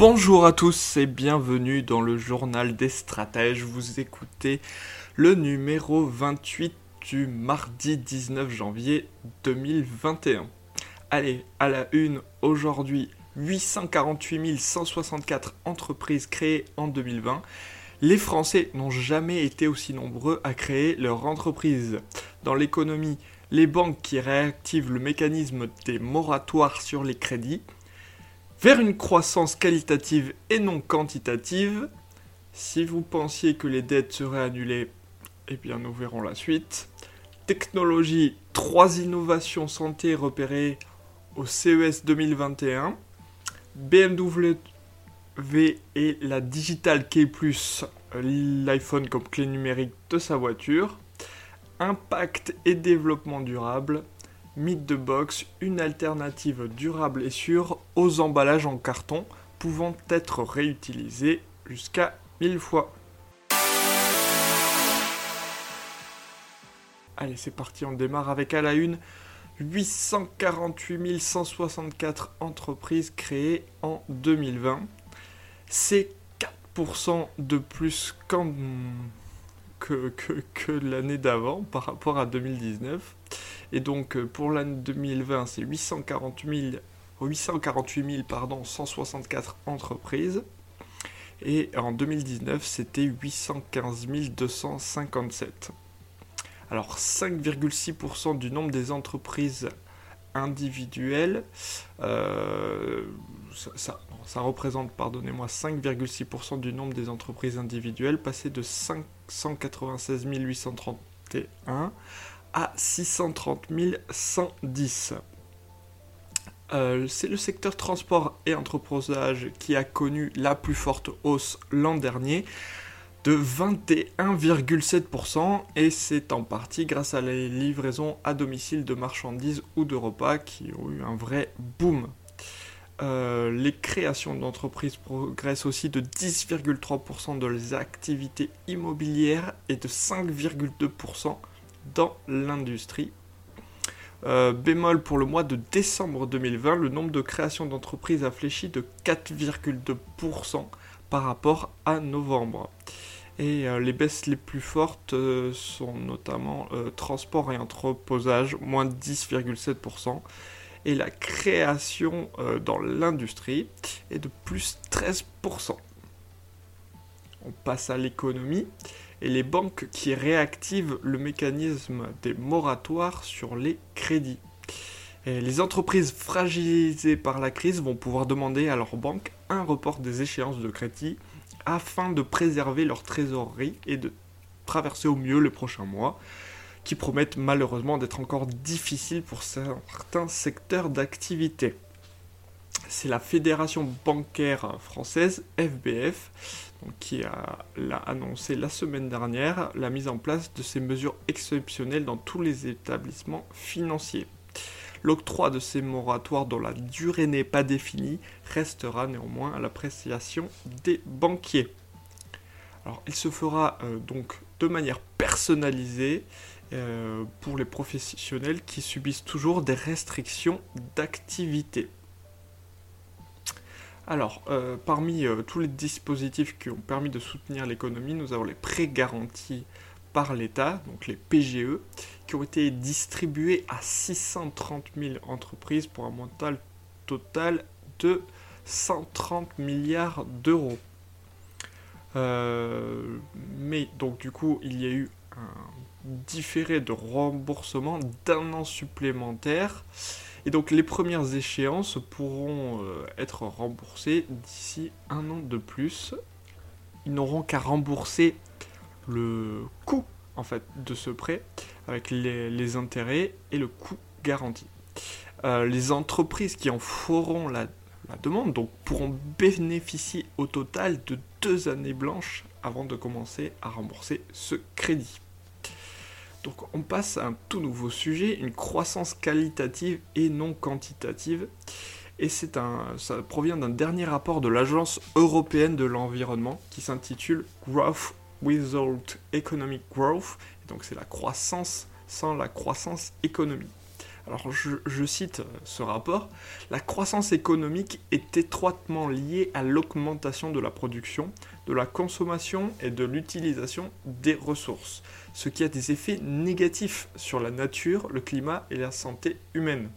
Bonjour à tous et bienvenue dans le journal des stratèges. Vous écoutez le numéro 28 du mardi 19 janvier 2021. Allez, à la une, aujourd'hui, 848 164 entreprises créées en 2020. Les Français n'ont jamais été aussi nombreux à créer leur entreprise. Dans l'économie, les banques qui réactivent le mécanisme des moratoires sur les crédits, vers une croissance qualitative et non quantitative. Si vous pensiez que les dettes seraient annulées, eh bien nous verrons la suite. Technologie, trois innovations santé repérées au CES 2021. BMW et la Digital Plus, l'iPhone comme clé numérique de sa voiture. Impact et développement durable. Mythe de Box, une alternative durable et sûre aux emballages en carton pouvant être réutilisés jusqu'à 1000 fois. Allez, c'est parti, on démarre avec à la une 848 164 entreprises créées en 2020. C'est 4% de plus que, que l'année d'avant par rapport à 2019. Et donc euh, pour l'année 2020, c'est 848 000, pardon, 164 entreprises. Et en 2019, c'était 815 257. Alors 5,6% du nombre des entreprises individuelles, euh, ça, représente, pardonnez-moi, 5,6% du nombre des entreprises individuelles, passé de 596 831 à 630 110. Euh, c'est le secteur transport et entreposage qui a connu la plus forte hausse l'an dernier de 21,7% et c'est en partie grâce à les livraisons à domicile de marchandises ou de repas qui ont eu un vrai boom. Euh, les créations d'entreprises progressent aussi de 10,3% de les activités immobilières et de 5,2% dans l'industrie. Euh, bémol pour le mois de décembre 2020, le nombre de créations d'entreprises a fléchi de 4,2% par rapport à novembre. Et euh, les baisses les plus fortes euh, sont notamment transport et entreposage, moins 10,7%, et la création dans l'industrie est de plus 13%. On passe à l'économie et les banques qui réactivent le mécanisme des moratoires sur les crédits. les entreprises fragilisées par la crise vont pouvoir demander à leur banque un report des échéances de crédit afin de préserver leur trésorerie et de traverser au mieux les prochains mois, qui promettent malheureusement d'être encore difficiles pour certains secteurs d'activité. C'est la Fédération bancaire française, FBF, qui a, annoncé la semaine dernière la mise en place de ces mesures exceptionnelles dans tous les établissements financiers. L'octroi de ces moratoires dont la durée n'est pas définie restera néanmoins à l'appréciation des banquiers. Alors, il se fera euh, donc de manière personnalisée euh, pour les professionnels qui subissent toujours des restrictions d'activité. Alors, euh, parmi euh, tous les dispositifs qui ont permis de soutenir l'économie, nous avons les prêts garantis par l'État, donc les PGE, qui ont été distribués à 630 000 entreprises pour un montant total de 130 milliards d'euros. Euh, mais donc du coup, il y a eu un différé de remboursement d'un an supplémentaire et donc les premières échéances pourront euh, être remboursées d'ici un an de plus. Ils n'auront qu'à rembourser le coût en fait de ce prêt avec les, intérêts et le coût garanti. Euh, les entreprises qui en feront la, la demande, donc pourront bénéficier au total de deux années blanches avant de commencer à rembourser ce crédit. Donc on passe à un tout nouveau sujet, une croissance qualitative et non quantitative. Et c'est ça provient d'un dernier rapport de l'Agence européenne de l'environnement qui s'intitule Growth Without Economic Growth. donc c'est la croissance sans la croissance économique. Alors je, cite euh, ce rapport, la croissance économique est étroitement liée à l'augmentation de la production, de la consommation et de l'utilisation des ressources, ce qui a des effets négatifs sur la nature, le climat et la santé humaine.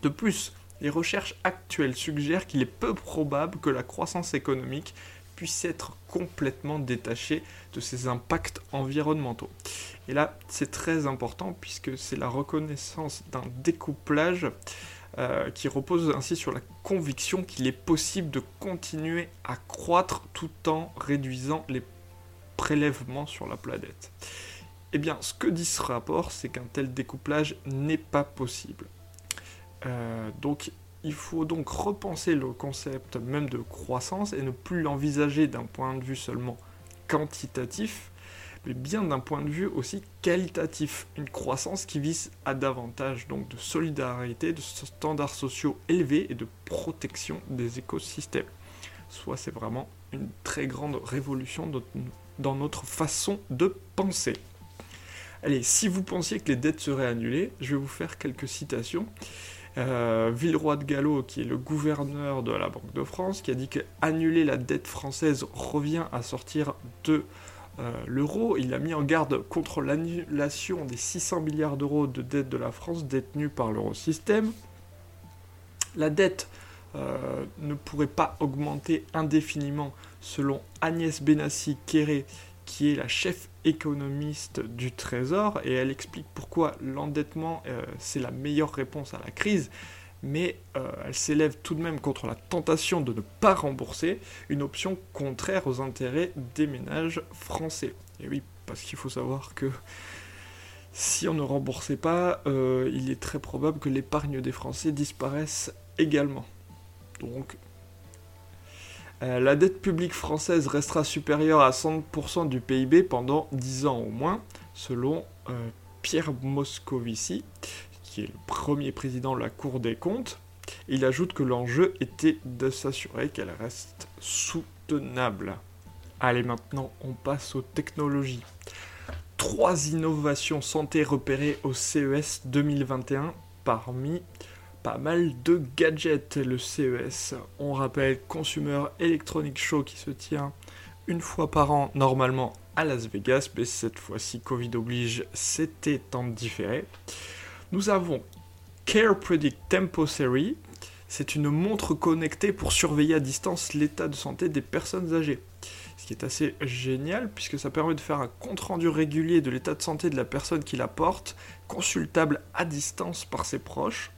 De plus, les recherches actuelles suggèrent qu'il est peu probable que la croissance économique puisse être complètement détachée de ses impacts environnementaux. Et là, c'est très important puisque c'est la reconnaissance d'un découplage euh, qui repose ainsi sur la conviction qu'il est possible de continuer à croître tout en réduisant les prélèvements sur la planète. Eh bien, ce que dit ce rapport, c'est qu'un tel découplage n'est pas possible. Euh, donc, il faut donc repenser le concept même de croissance et ne plus l'envisager d'un point de vue seulement quantitatif, mais bien d'un point de vue aussi qualitatif. Une croissance qui vise à davantage donc de solidarité, de standards sociaux élevés et de protection des écosystèmes. Soit c'est vraiment une très grande révolution dans notre façon de penser. Allez, si vous pensiez que les dettes seraient annulées, je vais vous faire quelques citations. Euh, Villeroy de Gallo, qui est le gouverneur de la Banque de France, qui a dit qu'annuler la dette française revient à sortir de euh, l'euro. Il a mis en garde contre l'annulation des 600 milliards d'euros de dette de la France détenue par l'eurosystème. La dette euh, ne pourrait pas augmenter indéfiniment selon Agnès Benassi-Kéré, qui est la chef économiste du Trésor, et elle explique pourquoi l'endettement, euh, c'est la meilleure réponse à la crise, mais euh, elle s'élève tout de même contre la tentation de ne pas rembourser, une option contraire aux intérêts des ménages français. Et oui, parce qu'il faut savoir que si on ne remboursait pas, euh, il est très probable que l'épargne des Français disparaisse également. Donc euh, la dette publique française restera supérieure à 100% du PIB pendant 10 ans au moins, selon euh, Pierre Moscovici, qui est le premier président de la Cour des comptes. Il ajoute que l'enjeu était de s'assurer qu'elle reste soutenable. Allez, maintenant, on passe aux technologies. Trois innovations santé repérées au CES 2021 parmi pas mal de gadgets, le CES. On rappelle Consumer Electronic Show qui se tient une fois par an normalement à Las Vegas, mais cette fois-ci Covid oblige, c'était en différé. Nous avons Care Predict Tempo Series. C'est une montre connectée pour surveiller à distance l'état de santé des personnes âgées. Ce qui est assez génial puisque ça permet de faire un compte-rendu régulier de l'état de santé de la personne qui la porte, consultable à distance par ses proches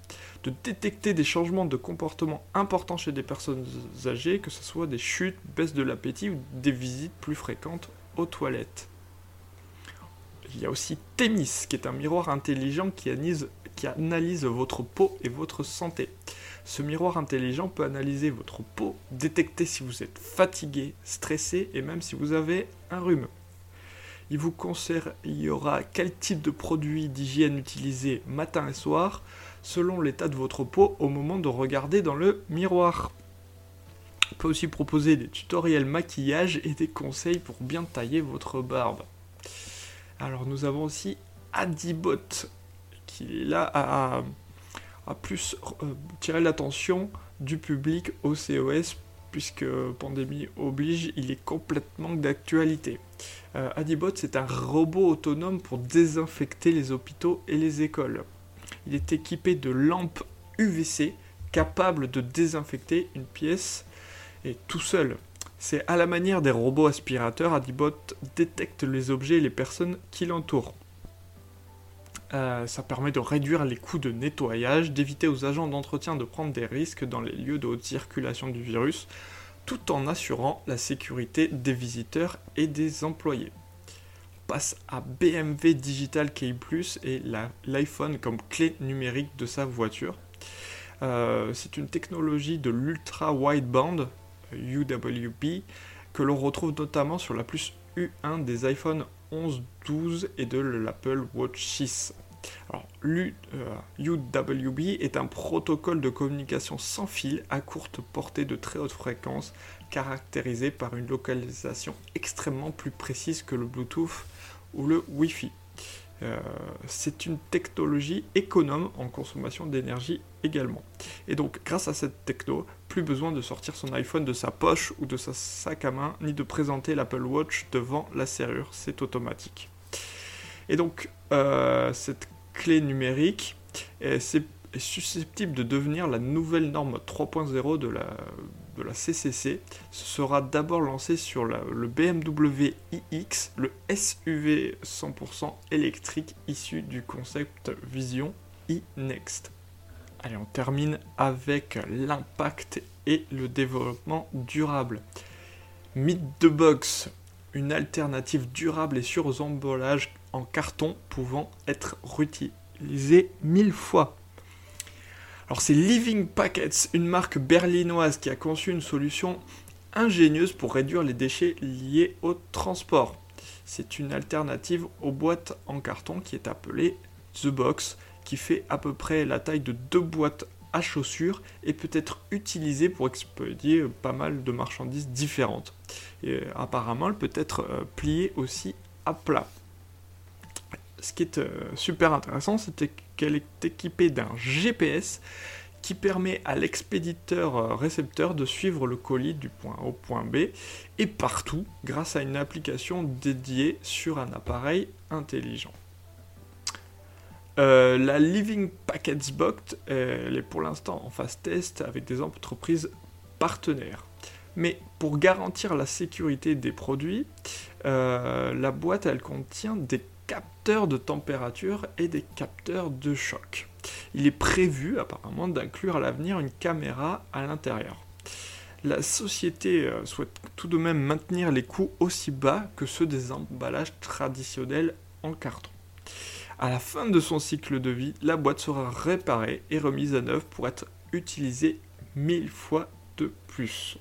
de détecter des changements de comportement importants chez des personnes âgées, que ce soit des chutes, baisse de l'appétit ou des visites plus fréquentes aux toilettes. Il y a aussi Thémis, qui est un miroir intelligent qui analyse, qui analyse votre peau et votre santé. Ce miroir intelligent peut analyser votre peau, détecter si vous êtes fatigué, stressé et même si vous avez un rhume. Il vous conseillera quel type de produit d'hygiène utiliser matin et soir, selon l'état de votre peau au moment de regarder dans le miroir. On peut aussi proposer des tutoriels maquillage et des conseils pour bien tailler votre barbe. Alors nous avons aussi Adibot qui est là à, plus euh, tirer l'attention du public au COS puisque pandémie oblige, il est complètement d'actualité. Euh, Adibot, c'est un robot autonome pour désinfecter les hôpitaux et les écoles. Il est équipé de lampes UVC capables de désinfecter une pièce et tout seul. C'est à la manière des robots aspirateurs, Adibot détecte les objets et les personnes qui l'entourent. Euh, ça permet de réduire les coûts de nettoyage, d'éviter aux agents d'entretien de prendre des risques dans les lieux de haute circulation du virus, tout en assurant la sécurité des visiteurs et des employés passe à BMW Digital Key Plus et l'iPhone comme clé numérique de sa voiture. Euh, c'est une technologie de l'ultra wideband UWB que l'on retrouve notamment sur la plus U1 des iPhone 11, 12 et de l'Apple Watch 6. Alors, l'UWB euh, est un protocole de communication sans fil à courte portée de très haute fréquence, caractérisé par une localisation extrêmement plus précise que le Bluetooth ou le Wi-Fi. Euh, c'est une technologie économe en consommation d'énergie également. Et donc, grâce à cette techno, plus besoin de sortir son iPhone de sa poche ou de sa sac à main, ni de présenter l'Apple Watch devant la serrure, c'est automatique. Et donc, euh, cette clé numérique est, susceptible de devenir la nouvelle norme 3.0 de la, de CCC. Ce sera d'abord lancé sur le BMW iX, le SUV 100% électrique issu du concept Vision e-Next. Allez, on termine avec l'impact et le développement durable. Meet the Box, une alternative durable et sûre aux emballages en carton pouvant être réutilisé mille fois. Alors c'est Living Packets, une marque berlinoise qui a conçu une solution ingénieuse pour réduire les déchets liés au transport. C'est une alternative aux boîtes en carton qui est appelée The Box, qui fait à peu près la taille de deux boîtes à chaussures et peut être utilisée pour expédier pas mal de marchandises différentes. Et euh, apparemment, elle peut être euh, pliée aussi à plat ce qui est euh, super intéressant, c'est qu'elle est équipée d'un GPS qui permet à l'expéditeur euh, récepteur de suivre le colis du point A au point B et partout grâce à une application dédiée sur un appareil intelligent. Euh, la Living Packets Box, elle est pour l'instant en phase test avec des entreprises partenaires. Mais pour garantir la sécurité des produits, la boîte elle contient des capteurs de température et des capteurs de choc. Il est prévu apparemment d'inclure à l'avenir une caméra à l'intérieur. La société euh, souhaite tout de même maintenir les coûts aussi bas que ceux des emballages traditionnels en carton. À la fin de son cycle de vie, la boîte sera réparée et remise à neuf pour être utilisée mille fois de plus.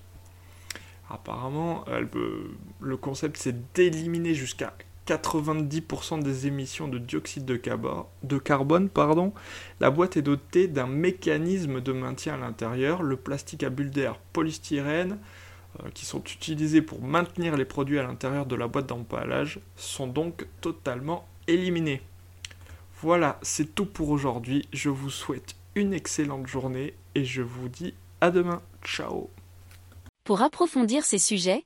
Apparemment, le concept c'est d'éliminer jusqu'à 90% des émissions de dioxyde de, carbone, la boîte est dotée d'un mécanisme de maintien à l'intérieur. Le plastique à bulles d'air polystyrène, euh, qui sont utilisés pour maintenir les produits à l'intérieur de la boîte d'emballage, sont donc totalement éliminés. Voilà, c'est tout pour aujourd'hui. Je vous souhaite une excellente journée et je vous dis à demain. Ciao Pour approfondir ces sujets,